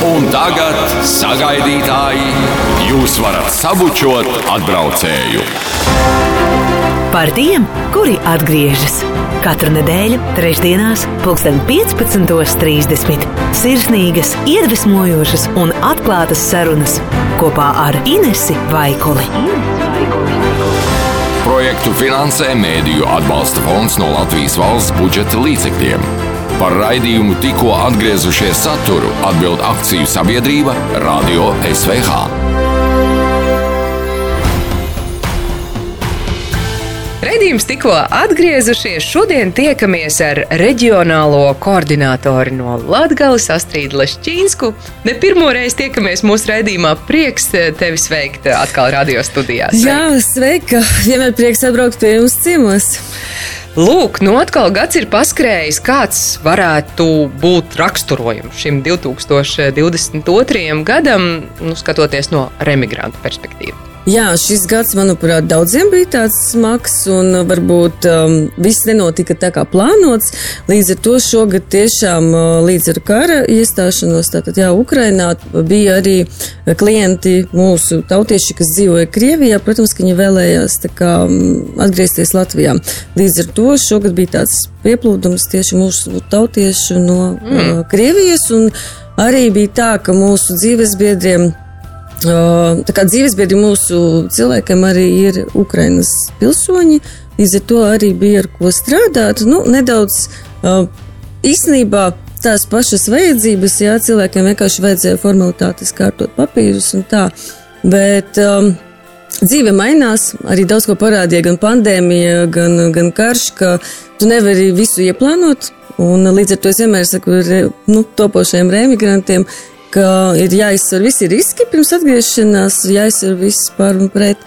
Un tagad, sagaidītāji, jūs varat sabučot atbraucēju. Par tiem, kuri atgriežas katru nedēļu, trešdienās, pulksten 15.30. Sirsnīgas, iedvesmojošas un atklātas sarunas kopā ar Inesu Vaikuli. Projektu finansē Mēdīļu atbalsta fonds no Latvijas valsts budžeta līdzekļiem. Par raidījumu tikko atgriezušies saturu atbild akciju sabiedrība Radio SVH. Redījums tikko atgriezušies. Šodien tiekamies ar reģionālo koordinātori no Latvijas, Astrīdu Lešķīnsku. Ne pirmo reizi tiekamies mūsu raidījumā. Prieks tevi sveikt atkal radio studijās. Jā, sveika! Vienmēr prieks atbraukt pie jums ciemos. Lūk, nu atkal gads ir paskrējis. Kāds varētu būt raksturojums šim 2022. gadam, nu, skatoties no remigrantu perspektīvas? Jā, šis gads, manuprāt, daudziem bija tāds smags, un varbūt um, viss nenotika tā kā plānots. Līdz ar to šogad tiešām uh, līdz ar kara iestāšanos, tātad jā, Ukrainā bija arī klienti mūsu tautieši, kas dzīvoja Krievijā. Protams, ka viņi vēlējās kā um, atgriezties Latvijā. Līdz ar to šogad bija tāds pieplūdums tieši mūsu tautiešu no mm. uh, Krievijas, un arī bija tā, ka mūsu dzīvesbiedriem Tā kā dzīvesbiedri mūsu cilvēkiem arī ir Ukrainas pilsoņi, līdz ar to arī bija ar ko strādāt. Nu, nedaudz īstenībā tās pašas vajadzības, jā, cilvēkiem vienkārši vajadzēja formalitātes kārtot papīrus un tā. Bet um, dzīve mainās, arī daudz ko parādīja gan pandēmija, gan, gan karš, ka tu nevari visu ieplānot. Un līdz ar to es vienmēr saku nu, topošajiem remigrantiem, ka ir jāizsver visi riski pirms atgriešanās, jāizsver viss par un pret.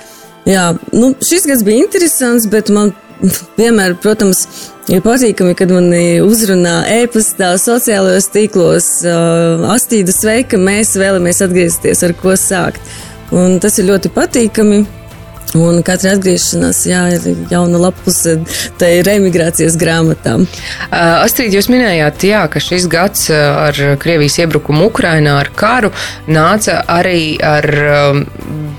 Jā, nu, šis gads bija interesants, bet man vienmēr, protams, ir patīkami, kad man uzrunā e-pastā, sociālajos tīklos, uh, astīda sveika, mēs vēlamies atgriezties, ar ko sākt. Un tas ir ļoti patīkami. Un katra atgriešanās, jā, ir jauna lapuse tai reemigrācijas grāmatām. Astrid, jūs minējāt, jā, ka šis gads ar Krievijas iebrukumu Ukrainā, ar karu, nāca arī ar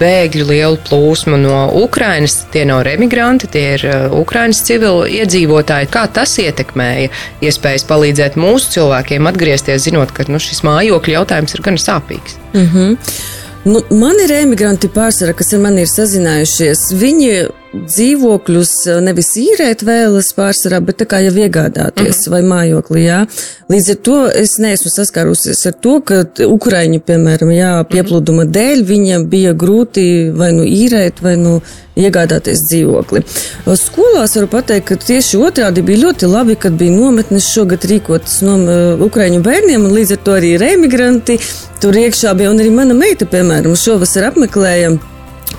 bēgļu lielu plūsmu no Ukrainas. Tie nav remigranti, tie ir Ukrainas civili iedzīvotāji. Kā tas ietekmēja iespējas palīdzēt mūsu cilvēkiem atgriezties, zinot, ka nu, šis mājokļu jautājums ir gan sāpīgs? Mm -hmm. Nu, man ir emigranti pārsvarā, kas ar mani ir sazinājušies. Viņi dzīvokļus eh, nevis īrēt vēlas pārsvarā, bet tā kā jau iegādāties mm -hmm. vai mājoklī, jā. Līdz ar to es neesmu saskārusies ar to, ka Ukraiņu, piemēram, jā, pieplūduma dēļ viņam bija grūti vai nu īrēt, vai nu iegādāties dzīvokli. Skolās varu pateikt, ka tieši otrādi bija ļoti labi, kad bija nometnes šogad rīkotas no uh, Ukraiņu bērniem, un līdz ar to arī remigranti tur iekšā bija, un arī mana meita, piemēram, šovasar apmeklēja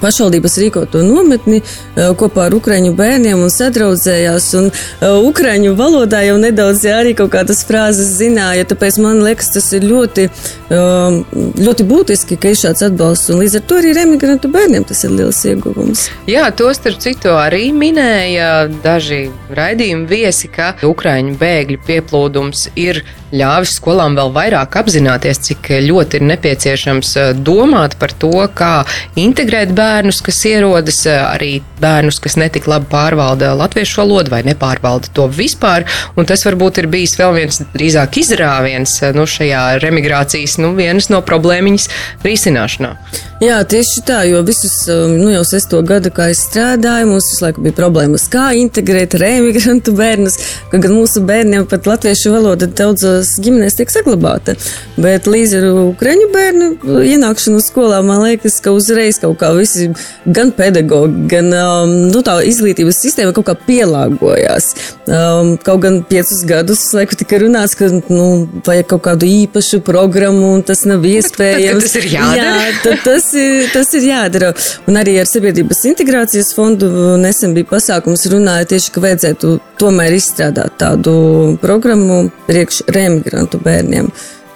pašvaldības rīkoto nometni eh, kopā ar ukraiņu bērniem un sadraudzējās. Un eh, ukraiņu valodā jau nedaudz jā, arī kaut kādas frāzes zināja, tāpēc man liekas, tas ir ļoti, um, ļoti būtiski, ka ir šāds atbalsts. Un līdz ar to arī remigrantu bērniem tas ir liels ieguvums. Jā, to starp citu arī minēja daži raidījumi viesi, ka ukraiņu bēgļu pieplūdums ir ļāvis skolām vēl vairāk apzināties, cik ļoti ir nepieciešams eh, domāt par to, kā integrēt bērnus, kas ierodas, eh, arī bērnus, kas netik labi pārvalda latviešu valodu vai nepārvalda to vispār. Un tas varbūt ir bijis vēl viens drīzāk izrāviens eh, nu, šajā remigrācijas nu, vienas no problēmiņas risināšanā. Jā, tieši tā, jo visus, nu jau sesto gadu, kā es strādāju, mums visu laiku bija problēmas, kā integrēt remigrantu bērnus, ka gan mūsu bērniem pat latviešu valoda daudzos tās ģimenēs tiek saglabāta. Bet līdz ar ukraiņu bērnu ienākšanu skolā, man liekas, ka uzreiz kaut kā visi, gan pedagogi, gan um, nu, tā izglītības sistēma kaut kā pielāgojās. Um, kaut gan piecus gadus, laiku tika runāts, ka nu, vajag kaut kādu īpašu programmu un tas nav iespējams. Tad, tad tas ir jādara. Jā, tad tas ir, tas ir jādara. Un arī ar Sabiedrības integrācijas fondu nesen bija pasākums runāja tieši, ka vajadzētu tomēr izstrādāt tādu programmu priekš remigrantu bērniem.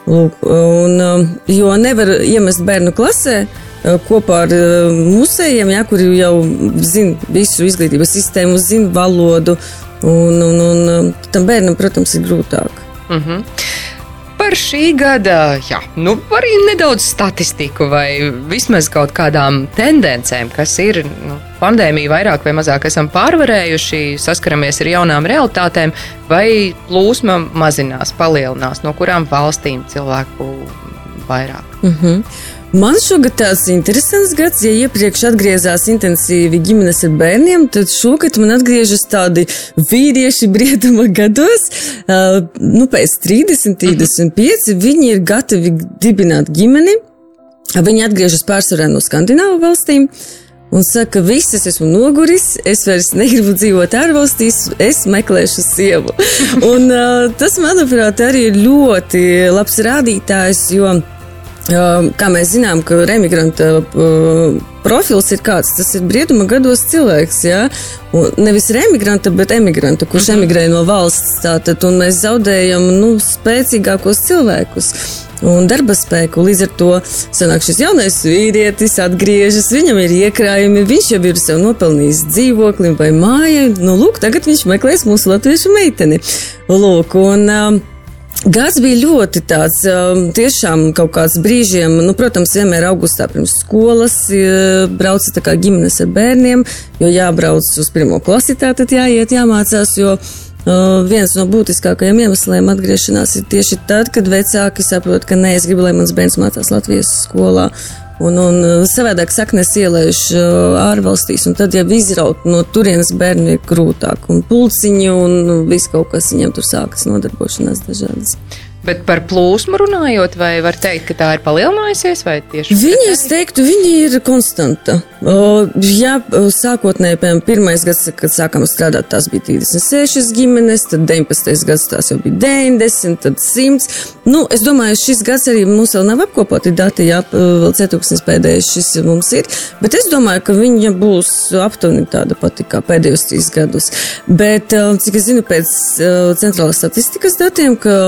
Lūk, un, um, jo nevar iemest bērnu klasē uh, kopā ar uh, musējiem, ja, kuri jau zina visu izglītības sistēmu, zina valodu, un, un, un um, tam bērnam, protams, ir grūtāk. Mm -hmm. Par šī gada, jā, nu, arī nedaudz statistiku vai vismaz kaut kādām tendencēm, kas ir nu, pandēmiju vairāk vai mazāk esam pārvarējuši, saskaramies ar jaunām realitātēm, vai plūsma mazinās, palielinās, no kurām valstīm cilvēku vairāk. Mm -hmm. Man šogad tāds interesants gads, ja iepriekš atgriezās intensīvi ģimenes ar bērniem, tad šogad man atgriežas tādi vīrieši brieduma gados, uh, nu pēc 30, 35, viņi ir gatavi dibināt ģimeni, viņi atgriežas pārsvarā no Skandināvu valstīm. Un saka, viss, es esmu noguris, es vairs negribu dzīvot ārvalstīs, es meklēšu sievu. Un, uh, tas, manuprāt, arī ir ļoti labs rādītājs, jo Kā mēs zinām, ka emigranta profils ir kāds, tas ir brieduma gados cilvēks, jā, un nevis emigranta, bet emigranta, kurš mhm. emigrē no valsts, tātad, un mēs zaudējam, nu, spēcīgākos cilvēkus. Un darba spēku līdz ar to sanāk šis jaunais vīrietis, atgriežas, viņam ir iekrājumi, viņš jau ir sev nopelnījis dzīvokli vai māju. Nu, lūk, tagad viņš meklēs mūsu latviešu meiteni. Lūk, un, uh, Gads bija ļoti tāds, um, tiešām kaut kāds brīžiem, nu, protams, vienmēr augustā pirms skolas brauca tā kā ģimenes ar bērniem, jo jābrauc uz pirmo klasi, tātad jāiet, jāmācās, jo uh, viens no būtiskākajiem iemesliem atgriešanās ir tieši tad, kad vecāki saprot, ka nē, es gribu, lai mans bērns mācās Latvijas skolā. Un, un uh, savādāk saknes ielaiž uh, ārvalstīs, un tad jau izraut no turienes bērnu ir grūtāk. Un pulciņi un viss kaut kas viņam tur sākas nodarbošanās dažādas. Bet par plūsmu runājot, vai var teikt, ka tā ir palielinājusies? Viņa, es teiktu, viņa ir konstanta. O, jā, sākotnēji, piemēram, pirmais gads, kad sākām strādāt, tās bija 36 ģimenes, tad 19. gads tās jau bija 90, tad 100. Nu, es domāju, šis gads arī mums vēl nav apkopoti dati, jā, vēl ceturksnis pēdējais šis mums ir, bet es domāju, ka viņa būs aptuveni tāda pati kā pēdējos trīs gadus. Bet, cik es zinu, pēc centrālās statistikas datiem, ka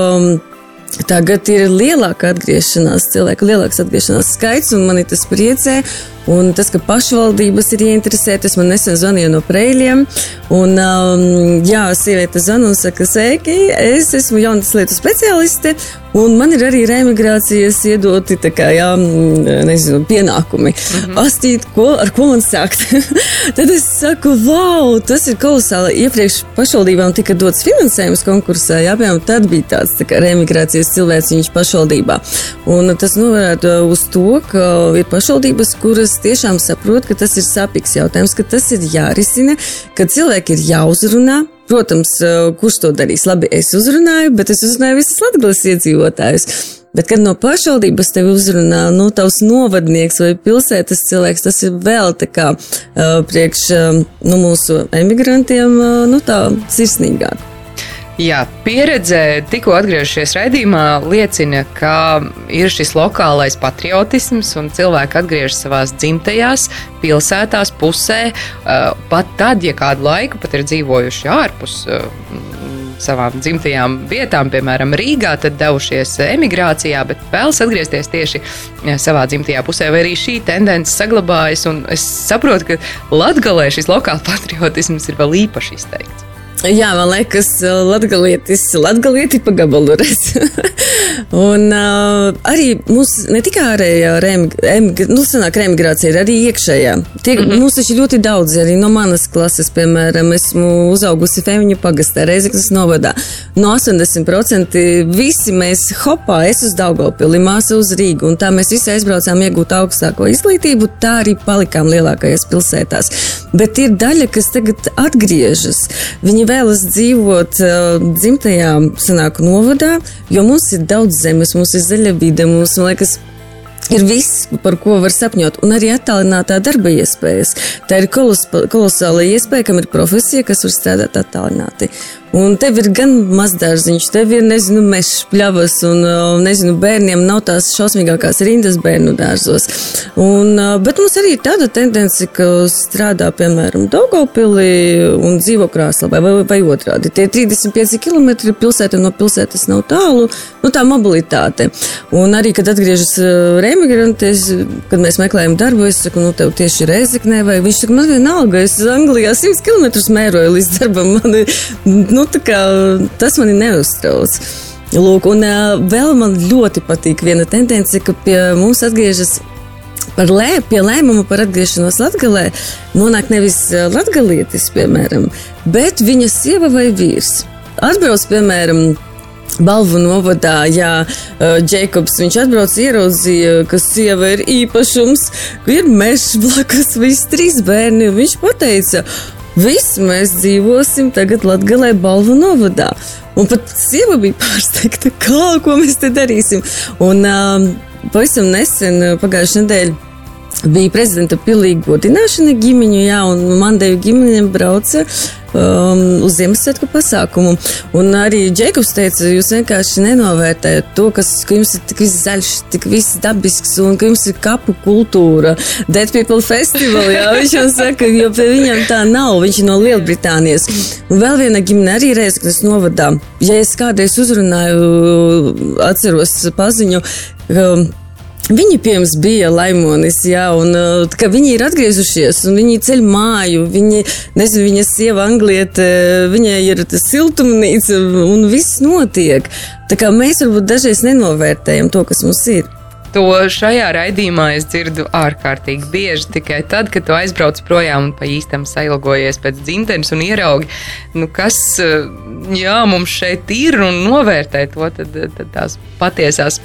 Tagad ir lielāka atgriešanās, cilvēku lielāks atgriešanās skaits, un mani tas priecē. Un tas, ka pašvaldības ir ieinteresētas, man nesen zvanīja no Preļiem. Un, um, jā, sieviete zvanīja un saka, sveiki, es esmu jaunas lietu speciāliste, un man ir arī reemigrācijas iedoti, kā, jā, mm, nezinu, pienākumi. Mm -hmm. Astīt, ko, ar ko man sākt? Tad es saku, wow, tas ir kolosāli. Iepriekš pašvaldībām tika dots finansējums konkursā, jā, piemēram, tad bija tāds tā cilvēks viņš pašvaldībā. Un tas novērētu uz to, ka ir pašvaldības, kuras tiešām saprotu, ka tas ir sapīgs jautājums, ka tas ir jārisina, ka cilvēki ir jāuzrunā. Protams, eh, kurš to darīs? Labi, es uzrunāju, bet es uzrunāju visas latgales iedzīvotājus. Bet, kad no pašvaldības tevi uzrunā, nu, tavs novadnieks vai pilsētas cilvēks, tas ir vēl tā kā uh, priekš uh, nu, mūsu emigrantiem, uh, nu, tā sirsnīgāk. Jā, pieredze tikko atgriežoties raidījumā liecina, ka ir šis lokālais patriotisms un cilvēki atgriežas savās dzimtajās, pilsētās, pusē. Pat tad, ja kādu laiku pat ir dzīvojuši ārpus savām dzimtajām vietām, piemēram, Rīgā, tad devušies emigrācijā, bet vēlas atgriezties tieši savā dzimtajā pusē, vai arī šī tendence saglabājas. Es saprotu, ka Latvijā šis lokāls patriotisms ir vēl īpaši izteikts. Jā, man liekas, latgalietis, latgalieti pa gabalu reiz. un uh, arī mums ne tikai ārējā nu, sanāk remigrācija, ir arī iekšējā. Tie, mm -hmm. Mums taču ļoti daudz, arī no manas klases, piemēram, esmu uzaugusi Femiņu pagastā, Reizeknas novadā. No 80% visi mēs hopā, es uz Daugavpili, māsa uz Rīgu, un tā mēs visi aizbraucām iegūt augstāko izglītību, tā arī palikām lielākajās pilsētās. Bet ir daļa, kas tagad atgriežas. Viņi vēlas dzīvot uh, dzimtajā senāku novadā, jo mums ir daudz zemes, mums ir zaļa vide, mums, man liekas, ir viss, par ko var sapņot, un arī attālinātā darba iespējas. Tā ir kolos, kolosāla iespēja, kam ir profesija, kas var strādāt attālināti. Un tev ir gan mazdārziņš, tev ir, nezinu, mežs, pļavas, un, nezinu, bērniem nav tās šausmīgākās rindas bērnu dārzos. Un, bet mums arī ir tāda tendence, ka strādā, piemēram, Daugavpilī un dzīvo krāslā, vai, vai, otrādi. Tie 35 km pilsēta no pilsētas nav tālu, nu tā mobilitāte. Un arī, kad atgriežas remigranti, kad mēs meklējam darbu, es saku, nu tev tieši Rezeknē, vai viņš saka, man vienalga, es Anglijā 100 km mēroju līdz darbam. Man, nu, nu, kā, tas mani neuztrauc. Lūk, un uh, vēl man ļoti patīk viena tendence, ka pie mums atgriežas par lē, pie lēmumu par atgriešanos Latvijā nonāk nevis latgalietis, piemēram, bet viņa sieva vai vīrs. Atbrauc, piemēram, Balvu novadā, jā, Džekobs, viņš atbrauc ieraudzīja, ka sieva ir īpašums, ka ir mežs blakus, visi trīs bērni, viņš pateica, viss mēs dzīvosim tagad Latgalē Balvu novadā. Un pat sieva bija pārsteigta, kā, ko mēs te darīsim. Un um, pavisam nesen, pagājušajā nedēļā, bija prezidenta pilīga godināšana ģimeņu, jā, un Mandeju ģimeņiem brauca um, uz Ziemassvētku pasākumu. Un arī Džekobs teica, jūs vienkārši nenovērtējat to, kas, ka jums ir tik viss zaļš, tik viss dabisks, un ka jums ir kapu kultūra, Dead People Festival, jā, viņš jau saka, jo pie viņam tā nav, viņš ir no Lielbritānijas. Un vēl viena ģimene arī reiz, kad es novadā, ja es kādreiz uzrunāju, atceros paziņu, um, Viņi pie mums bija laimonis, jā, un uh, ka viņi ir atgriezušies, un viņi ceļ māju, viņi, nezinu, viņa sieva angliete, viņai ir siltumnīca, un viss notiek. Tā kā mēs varbūt dažreiz nenovērtējam to, kas mums ir. To šajā raidījumā es dzirdu ārkārtīgi bieži. Tikai tad, kad tu aizbrauc projām un pa īstam sailgojies pēc dzimtenes un ieraugi, nu kas jā, mums šeit ir un novērtē to, tad, tad tās patiesās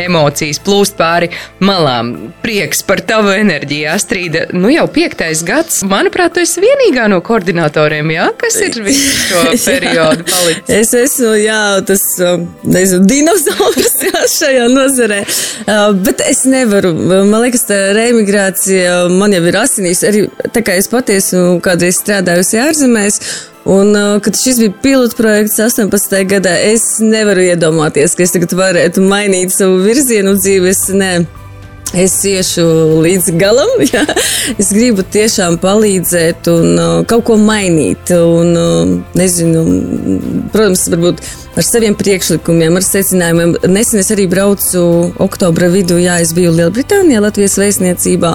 emocijas plūst pāri malām. Prieks par tavu enerģiju, Astrīda. Nu jau piektais gads, manuprāt, tu esi vienīgā no koordinatoriem, jā, kas ir visu šo periodu palicis. Es esmu, jā, tas, nezinu, dinozaurs jā, šajā nozarē. Bet es nevaru. Man liekas, tā reimigrācija man jau ir asinīs. Arī tā kā es patiesi kādreiz strādājusi ārzemēs. Un, kad šis bija pilots projekts 18. gadā, es nevaru iedomāties, ka es tagad varētu mainīt savu virzienu dzīves. Nē. Es iešu līdz galam, ja es gribu tiešām palīdzēt un uh, kaut ko mainīt. Un, uh, nezinu, protams, varbūt ar saviem priekšlikumiem, ar secinājumiem. Nesen es arī braucu oktobra vidū, jā, es biju Lielbritānijā, Latvijas vēstniecībā.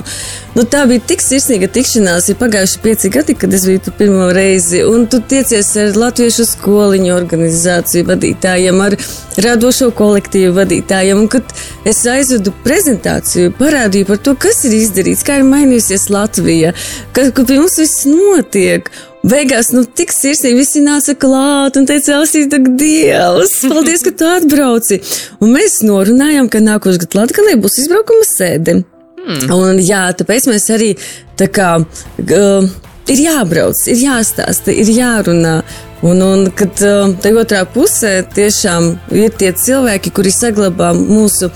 Nu, tā bija tik sirsnīga tikšanās, ir pagājuši pieci gadi, kad es biju tur pirmo reizi, un tu tiecies ar latviešu skoliņu organizāciju vadītājiem, ar radošo kolektīvu vadītājiem, un kad es aizvedu prezentāciju, parādīju par to, kas ir izdarīts, kā ir mainījusies Latvija, ka, ka pie mums viss notiek. Beigās, nu, tik sirsnīgi visi nāca klāt un teica, Elsī, tak Dievs, paldies, ka tu atbrauci. Un mēs norunājām, ka nākošais gads Latgalē būs izbraukuma sēde. Hmm. Un jā, tāpēc mēs arī tā kā. Uh, ir jābrauc, ir jāstāsta, ir jārunā. Un, un kad uh, tajā otrā pusē tiešām ir tie cilvēki, kuri saglabā mūsu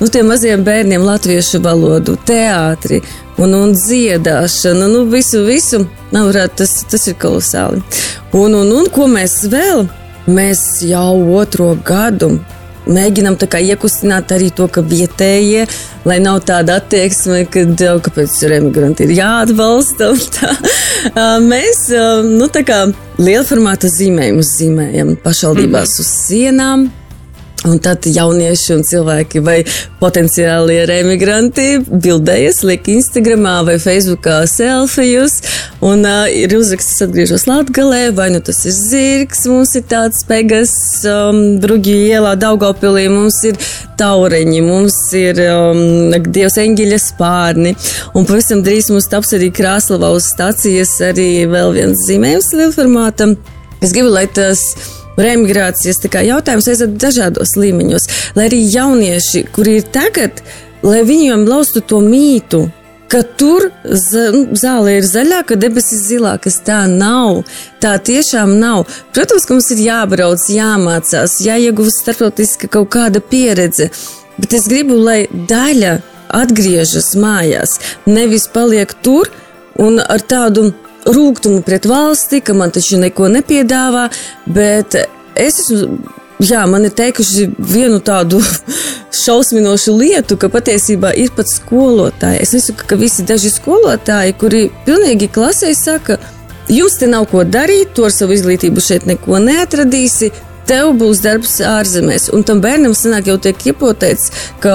nu, maziem bērniem latviešu valodu, teātri un, un dziedāšanu, nu, visu, visu. Nav, tas, tas ir kolosāli. Un, un, un ko mēs vēl? Mēs jau otro gadu mēģinām iekustināt arī to, ka vietējie, lai nav tāda attieksme, ka kāpēc remigranti ir jāatbalsta. Mēs nu, liela formāta zīmējumus zīmējam pašvaldībās mm uz sienām. Un tad jaunieši un cilvēki vai potenciāli remigranti bildējas, liek Instagramā vai Facebookā selfijus un uh, ir uzraksts atgriežos Latgalē, vai nu tas ir zirgs, mums ir tāds pegas um, Bruģi ielā Daugavpilī, mums ir taureņi, mums ir um, Dievs eņģeļa spārni, un pavisam drīz mums taps arī Krāslavā uz stacijas arī vēl viens zīmējums lielformātam. Es gribu, lai tas remigrācijas jautājums aiziet dažādos līmeņos, lai arī jaunieši, kuri ir tagad, lai viņiem laustu to mītu, ka tur nu, zāle ir zaļāka, debesis zilākas. Tā nav. Tā tiešām nav. Protams, ka mums ir jābrauc, jāmācās, jāiegūst starptautiska kaut kāda pieredze, bet es gribu, lai daļa atgriežas mājās, nevis paliek tur un ar tādu rūkumu pret valsti, ka man taču neko nepiedāvā, bet es esmu. Jā, man ir teikuši vienu tādu šausminošu lietu, ka patiesībā ir pat skolotāji. Es nesaku, ka visi daži skolotāji, kuri pilnīgi klasē saka, jums te nav ko darīt, to ar savu izglītību šeit neko neatradīsi, tev būs darbs ārzemēs. Un tam bērnam sanāk jau tiek iepotēts, ka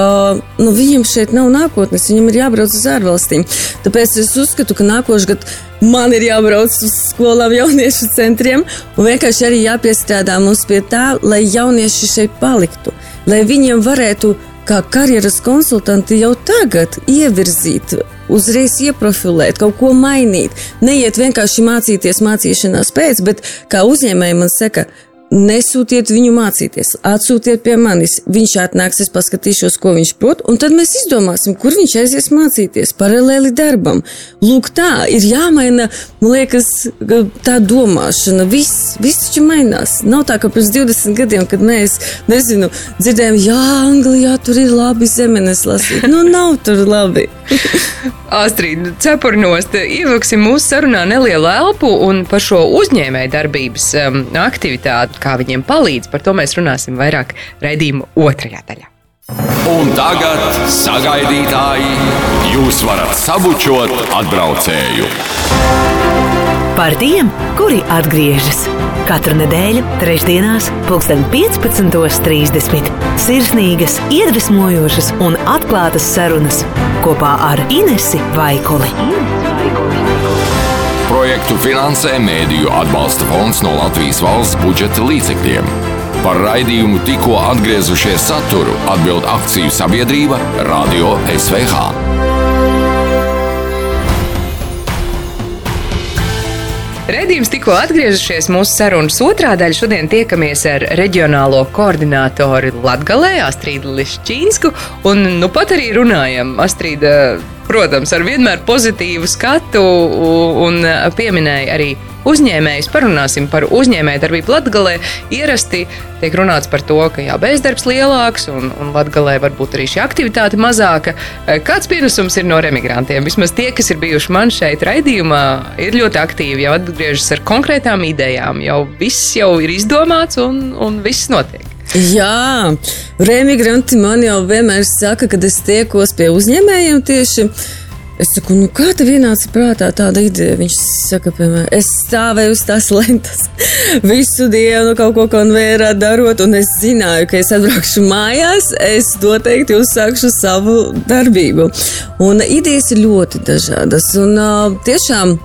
nu, viņam šeit nav nākotnes, viņam ir jābrauc uz ārvalstīm. Tāpēc es uzskatu, ka nākošais gads man ir jābrauc uz skolām, jauniešu centriem, un vienkārši arī jāpiestrādā mums pie tā, lai jaunieši šeit paliktu, lai viņiem varētu kā karjeras konsultanti jau tagad ievirzīt, uzreiz ieprofilēt, kaut ko mainīt. Neiet vienkārši mācīties mācīšanās pēc, bet kā uzņēmēji man saka, Nesūtiet viņu mācīties, atsūtiet pie manis. Viņš atnāks, es paskatīšos, ko viņš prot, un tad mēs izdomāsim, kur viņš aizies mācīties paralēli darbam. Lūk, tā ir jāmaina, man liekas, tā domāšana. Viss, viss taču mainās. Nav tā, ka pirms 20 gadiem, kad mēs, nezinu, dzirdējām, jā, Anglijā tur ir labi zemenes lasīt. Nu, nav tur labi. Astrid, cepurnost, ievilksim mūsu sarunā nelielu elpu un par šo uzņēmēju darbības um, aktivitāti, kā viņiem palīdz. Par to mēs runāsim vairāk raidījuma otrajā daļā. Un tagad, sagaidītāji, jūs varat sabučot atbraucēju. Par tiem, kuri atgriežas katru nedēļu, trešdienās, pulksten 15.30. Sirsnīgas, iedvesmojošas un atklātas sarunas kopā ar Inesu Vaikuli. Projektu finansē Mēdīju atbalsta fonds no Latvijas valsts budžeta līdzekļiem. Par raidījumu tikko atgriezušies saturu atbild akciju sabiedrība Radio SVH. Redījums tikko atgriežušies mūsu sarunas otrā daļa. Šodien tiekamies ar reģionālo koordinātoru Latgalē, Astrīdu Lišķīnsku, un nu pat arī runājam. Astrīda, protams, ar vienmēr pozitīvu skatu un pieminēja arī uzņēmējus. Parunāsim par uzņēmēju darbību Latvijā. Ierasti tiek runāts par to, ka jā, bezdarbs lielāks un, un Latvijā varbūt arī šī aktivitāte mazāka. Kāds pienesums ir no emigrantiem? Vismaz tie, kas ir bijuši man šeit raidījumā, ir ļoti aktīvi, jau atgriežas ar konkrētām idejām. Jau viss jau ir izdomāts un, un viss notiek. Jā, remigranti man jau vienmēr saka, kad es tiekos pie uzņēmējiem tieši Es saku, nu kā tev ienāca prātā tāda ideja? Viņš saka, piemēram, es stāvēju uz tās lentas visu dienu kaut ko konvērā darot, un es zināju, ka es atbraukšu mājās, es noteikti uzsākšu savu darbību. Un idejas ir ļoti dažādas, un uh, tiešām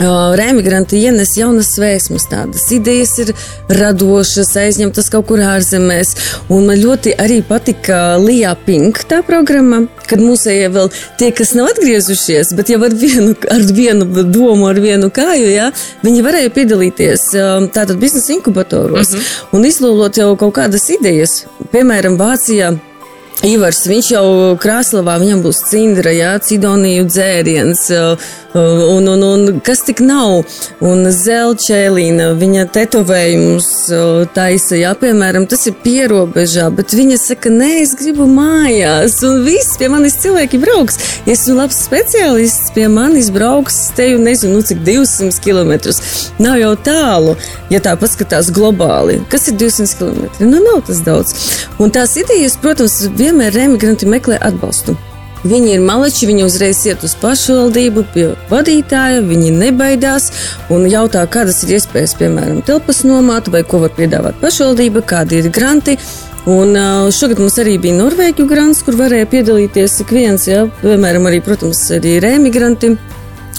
Remigranti ienes jaunas svēsmas, tādas idejas ir radošas, aizņemtas kaut kur ārzemēs. Un man ļoti arī patika Lijā Pink tā programma, kad mūsējie vēl tie, kas nav atgriezušies, bet jau ar vienu, ar vienu domu, ar vienu kāju, jā, viņi varēja piedalīties tātad biznesa inkubatoros mm -hmm. un izlūlot jau kaut kādas idejas. Piemēram, Vācijā Ivars, viņš jau Krāslavā, viņam būs cindra, jā, cidoniju dzēriens, uh, un, un, un kas tik nav, un zelčēlīna, viņa tetovējumus uh, taisa, jā, piemēram, tas ir pierobežā, bet viņa saka, nē, es gribu mājās, un viss pie manis cilvēki brauks. Ja esmu labs speciālists, pie manis brauks, teju nezinu, nu, cik 200 km. Nav jau tālu, ja tā paskatās globāli. Kas ir 200 km? Nu, nav tas daudz. Un tās idejas, protams, vienmēr emigranti meklē atbalstu. Viņi ir maleči, viņi uzreiz iet uz pašvaldību pie vadītāja, viņi nebaidās un jautā, kādas ir iespējas, piemēram, telpas nomāt vai ko var piedāvāt pašvaldība, kādi ir granti. Un šogad mums arī bija Norvēģu grants, kur varēja piedalīties ik viens, ja, piemēram, arī, protams, arī remigranti,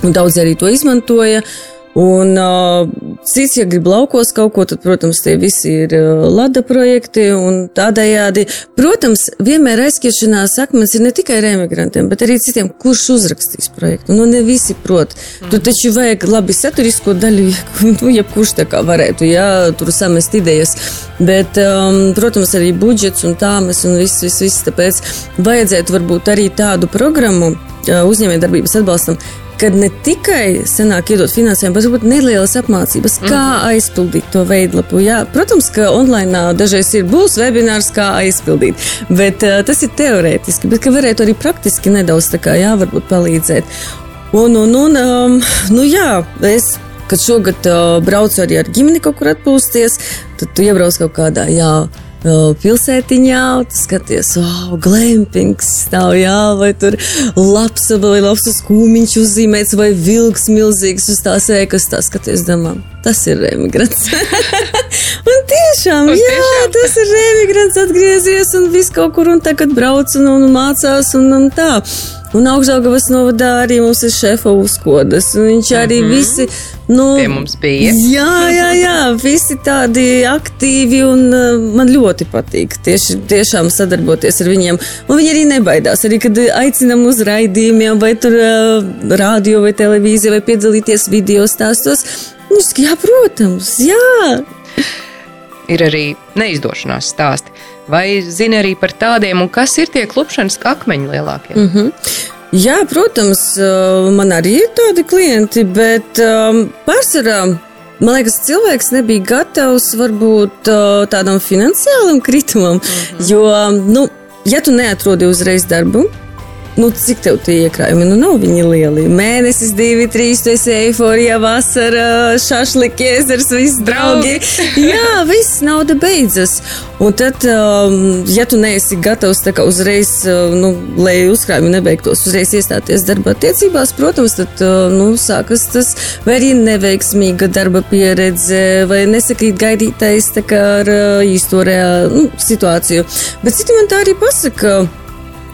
un daudzi arī to izmantoja. Uh, Un uh, cits, ja grib laukos kaut ko, tad, protams, tie visi ir uh, lada projekti un tādējādi. Protams, vienmēr aizskiešanās akmens ir ne tikai remigrantiem, bet arī citiem, kurš uzrakstīs projektu. Nu, ne visi prot. Mm. Tur taču vajag labi saturisko daļu, nu, jebkurš tā kā varētu, jā, tur samest idejas. Bet, um, protams, arī budžets un tāmes un viss, viss, viss. Tāpēc vajadzētu varbūt arī tādu programmu uh, uzņēmējdarbības atbalstam, kad ne tikai senāk iedot finansējumu, bet varbūt nelielas apmācības, kā mm. aizpildīt to veidlapu. Jā, protams, ka online dažreiz ir būs webinārs, kā aizpildīt, bet uh, tas ir teorētiski, bet ka varētu arī praktiski nedaudz tā kā jā, varbūt palīdzēt. Un, un, un um, nu jā, es kad šogad uh, braucu arī ar ģimeni kaut kur atpūsties, tad tu iebrauc kaut kādā, jā, pilsētiņā, skaties, wow, glampings stāv, jā, vai tur labs vai labs kūmiņš uzzīmēts, vai vilks milzīgs uz tās ēkas, tā skaties domā. Tas ir emigrants. Un tiešām, Un jā, tiešām. tas ir emigrants atgriezies un viss kaut kur un tagad brauc un, un mācās un, un tā. Un augšdaugavas novadā arī mums ir šefa uzkodas. Viņš arī mm -hmm. visi, nu. Pie mums bija. Jā, jā, jā, visi tādi aktīvi un uh, man ļoti patīk tieši tiešām sadarboties ar viņiem. Un viņi arī nebaidās, arī kad aicinam uz raidījumiem vai tur uh, rādio vai televīziju vai piedalīties video stāstos. Saka, jā, protams, jā, Ir arī neizdošanās stāsti. Vai zini arī par tādiem, un kas ir tie klupšanas akmeņi lielākie? Mm. Mhm. Jā, protams, uh, man arī ir tādi klienti, bet um, pārsvarā. Man liekas, cilvēks nebija gatavs varbūt uh, tādam finansiālam kritumam, mm -hmm. jo, nu, ja tu neatrodi uzreiz darbu, nu, cik tev tie iekrājumi, nu, nav viņi lieli. Mēnesis, divi, trīs, tu esi eiforijā, vasara, šašliki, ezers, viss draugi. Jā, viss nauda beidzas. Un tad, um, ja tu neesi gatavs tā kā uzreiz, uh, nu, lai uzkrājumi nebeigtos, uzreiz iestāties darba attiecībās, protams, tad, uh, nu, sākas tas vai arī neveiksmīga darba pieredze, vai nesakrīt gaidītais tā kā ar uh, īsto reālu nu, situāciju. Bet citi man tā arī pasaka.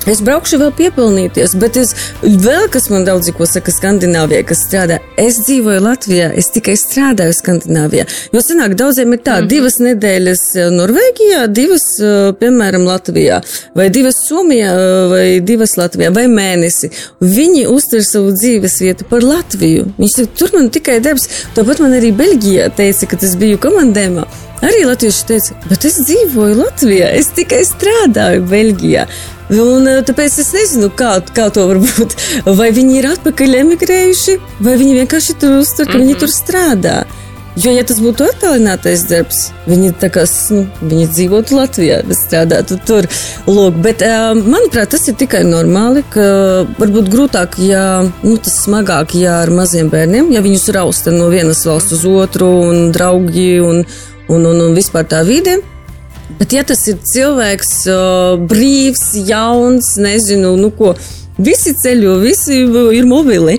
Es braukšu vēl piepilnīties, bet es vēl, kas man daudz ko saka, Skandināvijā, kas strādā. Es dzīvoju Latvijā, es tikai strādāju Skandināvijā. Jo senāk daudziem ir tā, mm -hmm. divas nedēļas eh, Norvēģijā, divas, eh, piemēram, Latvijā, vai divas Somijā, eh, vai divas Latvijā, vai mēnesi. Viņi uztver savu dzīves vietu par Latviju. Viņš saka, tur man tikai darbs. Tāpat man arī Beļģijā teica, kad es biju komandējumā. Arī latvieši teica, bet es dzīvoju Latvijā, es tikai strādāju Beļģijā. Un, eh, tāpēc es nezinu, kā, kā to var būt. Vai viņi ir atpakaļ emigrējuši, vai viņi vienkārši tur uztver, ka mm -hmm. viņi tur strādā. Jo, ja tas būtu attālinātais darbs, viņi, kā, nu, viņi dzīvotu Latvijā, strādātu tur. Lūk, bet, uh, manuprāt, tas ir tikai normāli, varbūt grūtāk, ja nu, tas smagāk, ja ar maziem bērniem, ja viņus rausta no vienas valsts uz otru, un draugi un, un, un, un vispār tā vide. Bet, ja tas ir cilvēks brīvs, jauns, nezinu, nu ko, visi ceļo, visi ir mobili.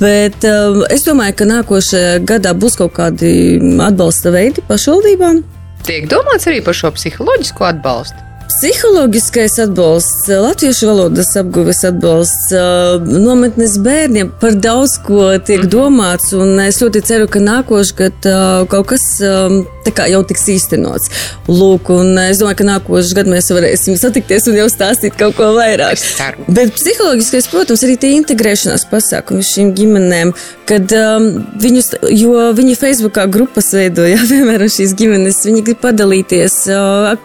Bet uh, es domāju, ka nākošajā gadā būs kaut kādi atbalsta veidi pašvaldībām. Tiek domāts arī par šo psiholoģisko atbalstu. Psiholoģiskais atbalsts, latviešu valodas apguves atbalsts, nometnes bērniem par daudz ko tiek -hmm. domāts. Es ļoti ceru, ka nākošais gads kaut kas kā, jau tiks īstenots. Lūk, un es domāju, ka nākošais gads mēs varēsim satikties un jau stāstīt kaut ko vairāk. Bet psiholoģiskais, protams, arī tie integrēšanās pasākumi šīm ģimenēm, kad um, viņus, jo viņi Facebookā grupas veidoja, piemēram, šīs ģimenes, viņi grib padalīties,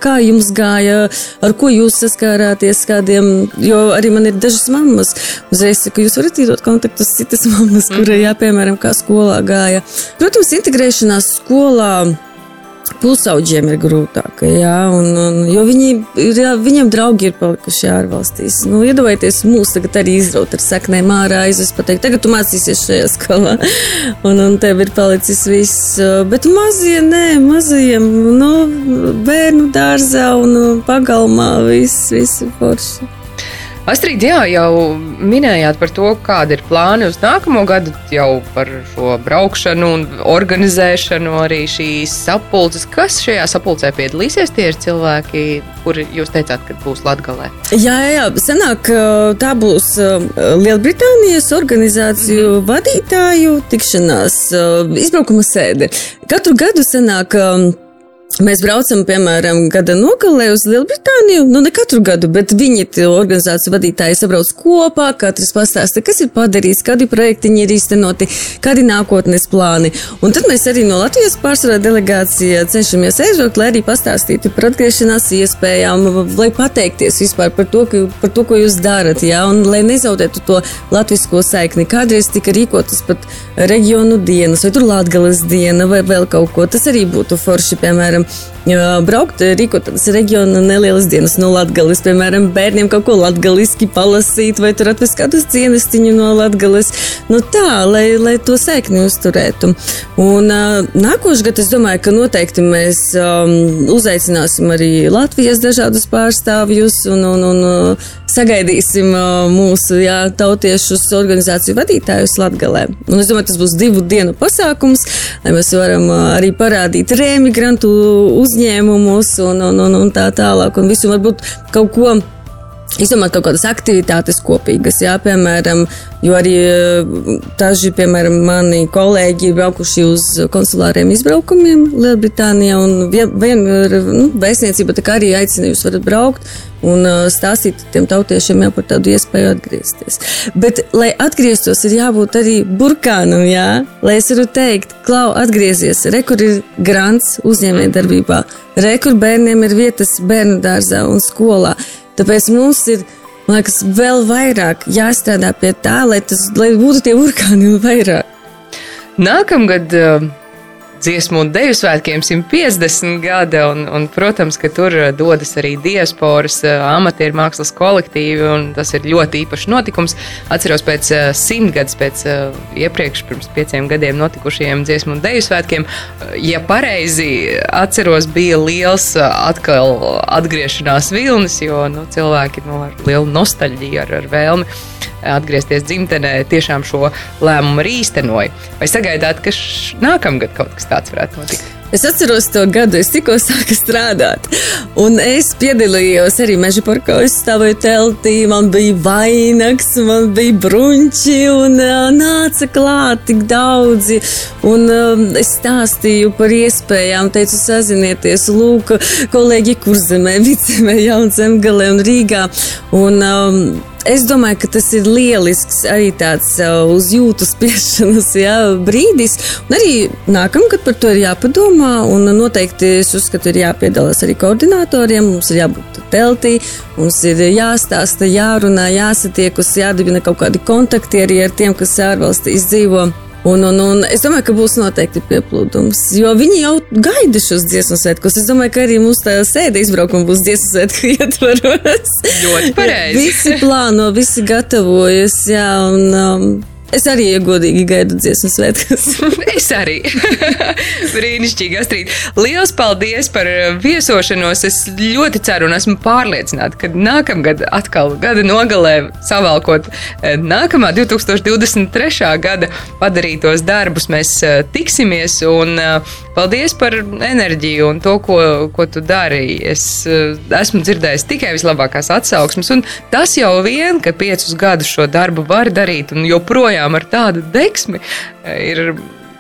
kā jums gāja ar ko jūs saskārāties, kādiem, jo arī man ir dažas mammas. Uzreiz saku, jūs varat iedot kontaktus citas mammas, kura, jā, piemēram, kā skolā gāja. Protams, integrēšanās skolā. Pusauģiem ir grūtāk, jā, un, un, jo viņi, jā, viņiem draugi ir palikuši ārvalstīs. Nu, iedomājieties, mūs tagad arī izraut ar saknēm ārā, aizvest pateikt, tagad tu mācīsies šajā skolā, un, un tev ir palicis viss. Bet mazie, nē, mazajiem, nu, bērnu dārzā un pagalmā viss, viss ir forši. Astrid, jā, jau minējāt par to, kāda ir plāni uz nākamo gadu, jau par šo braukšanu un organizēšanu, arī šīs sapulces. Kas šajā sapulcē piedalīsies? Tie ir cilvēki, kuri jūs teicāt, ka būs Latgalē. Jā, jā, jā. senāk tā būs Lielbritānijas organizāciju vadītāju tikšanās izbraukuma sēde. Katru gadu senāk. Mēs braucam, piemēram, gada nogalē uz Lielbritāniju. Nu, ne katru gadu, bet viņi, organizāciju vadītāji, sabrauc kopā, katrs pastāsta, kas ir padarīts, kādi projektiņi ir īstenoti, kādi nākotnes plāni. Un tad mēs arī no Latvijas pārsvarā delegācija cenšamies aizbraukt, lai arī pastāstītu par atgriešanās iespējām, lai pateikties vispār par to, ka, par to ko jūs darat, jā, un lai nezaudētu to latvisko saikni. Kādreiz tika rīkotas pat reģionu dienas, vai tur Latgales diena, vai vēl kaut ko. Tas arī būtu forši, piemēram, braukt, rīkot tādas reģiona nelielas dienas no Latgales, piemēram, bērniem kaut ko latgaliski palasīt, vai tur atvest kādu cienestiņu no Latgales. Nu tā, lai, lai to saikni uzturētu. Un uh, nākošais gads, es domāju, ka noteikti mēs um, uzaicināsim arī Latvijas dažādus pārstāvjus un, un, un sagaidīsim mūsu jā, tautiešus organizāciju vadītājus Latgalē. Un es domāju, tas būs divu dienu pasākums, lai mēs varam arī parādīt remigrantu uzņēmumus un, un, un, un tā tālāk. Un visu varbūt kaut ko izdomāt kaut kādas aktivitātes kopīgas, jā, piemēram, jo arī eh, daži, piemēram, mani kolēģi ir braukuši uz konsulāriem izbraukumiem Lielbritānijā, un vien, nu, vēstniecība tā kā arī aicina jūs varat braukt un uh, stāstīt tiem tautiešiem jau par tādu iespēju atgriezties. Bet, lai atgrieztos, ir jābūt arī burkānam, jā, lai es varu teikt, klau, atgriezies, re, kur ir grants uzņēmējdarbībā, re, kur bērniem ir vietas bērnu dārzā un skolā. Tāpēc mums ir, man liekas, vēl vairāk jāstrādā pie tā, lai, tas, lai būtu tie burkāni vairāk. Nākamgad uh, dziesmu un deju svētkiem 150 gada, un, un, protams, ka tur uh, dodas arī diasporas uh, amatieru mākslas kolektīvi, un tas ir ļoti īpašs notikums. Atceros pēc uh, simtgadus, pēc iepriekš, pirms pieciem gadiem notikušajiem dziesmu un deju svētkiem, ja pareizi atceros, bija liels atkal atgriešanās vilnis, jo nu, cilvēki nu, ar lielu nostalģiju, ar, ar vēlmi atgriezties dzimtenē, tiešām šo lēmumu arī īstenoja. Vai sagaidāt, ka nākamgad kaut kas tāds varētu notikt? Es atceros to gadu, es tikko sāku strādāt, un es piedalījos arī meža parkā. Es stāvēju teltī, man bija vainags, man bija brunči, un nāca klāt tik daudzi. Un uh, es stāstīju par iespējām, teicu, sazinieties, lūk, kolēģi Kurzemē, Vicemē, Jaunzemgalē un Rīgā. Un, um, Es domāju, ka tas ir lielisks arī tāds uh, uz jūtu spiešanas jā, brīdis. Un arī nākamgad par to ir jāpadomā. Un noteikti es uzskatu, ir jāpiedalās arī koordinatoriem. Mums ir jābūt teltī, mums ir jāstāsta, jārunā, jāsatiekas, jādibina kaut kādi kontakti arī ar tiem, kas ārvalstīs dzīvo. Un, un, un es domāju, ka būs noteikti pieplūdums, jo viņi jau gaida šos dziesmu svētkus. Es domāju, ka arī mūsu tā sēde izbraukuma būs dziesmu svētku ietvaros. Ļoti pareizi. visi plāno, visi gatavojas, jā, un um, Es arī, godīgi gaidu dziesmu svētkus. es arī. Brīnišķīgi, Astrid. Lielas paldies par viesošanos. Es ļoti ceru un esmu pārliecināta, ka nākamgad atkal gada nogalē savalkot eh, nākamā 2023. gada padarītos darbus mēs eh, tiksimies. Un eh, paldies par enerģiju un to, ko, ko tu dari. Es esmu dzirdējis tikai vislabākās atsauksmes. Un tas jau vien, ka piecus gadus šo darbu var darīt un joprojām joprojām ar tādu deksmi eh, ir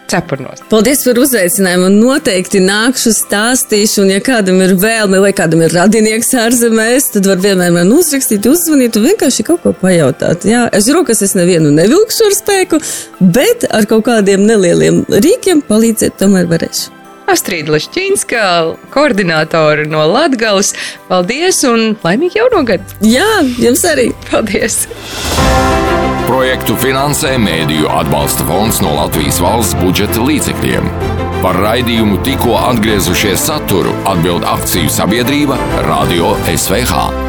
cepurnos. Paldies par uzaicinājumu. Noteikti nākšu, stāstīšu, un, ja kādam ir vēlme vai kādam ir radinieks ārzemēs, tad var vienmēr man uzrakstīt, uzzvanīt un vienkārši kaut ko pajautāt. Jā, es rokas es nevienu nevilkšu ar spēku, bet ar kaut kādiem nelieliem rīkiem palīdzēt tomēr varēšu. Astrīda Lešķīnska, koordinātore no Latgales. Paldies un laimīgi jauno gadu! Jā, jums arī! Paldies! Projektu finansē Mēdīju atbalsta fonds no Latvijas valsts budžeta līdzekļiem. Par raidījumu tikko atgriezušies saturu atbild akciju sabiedrība Radio SVH.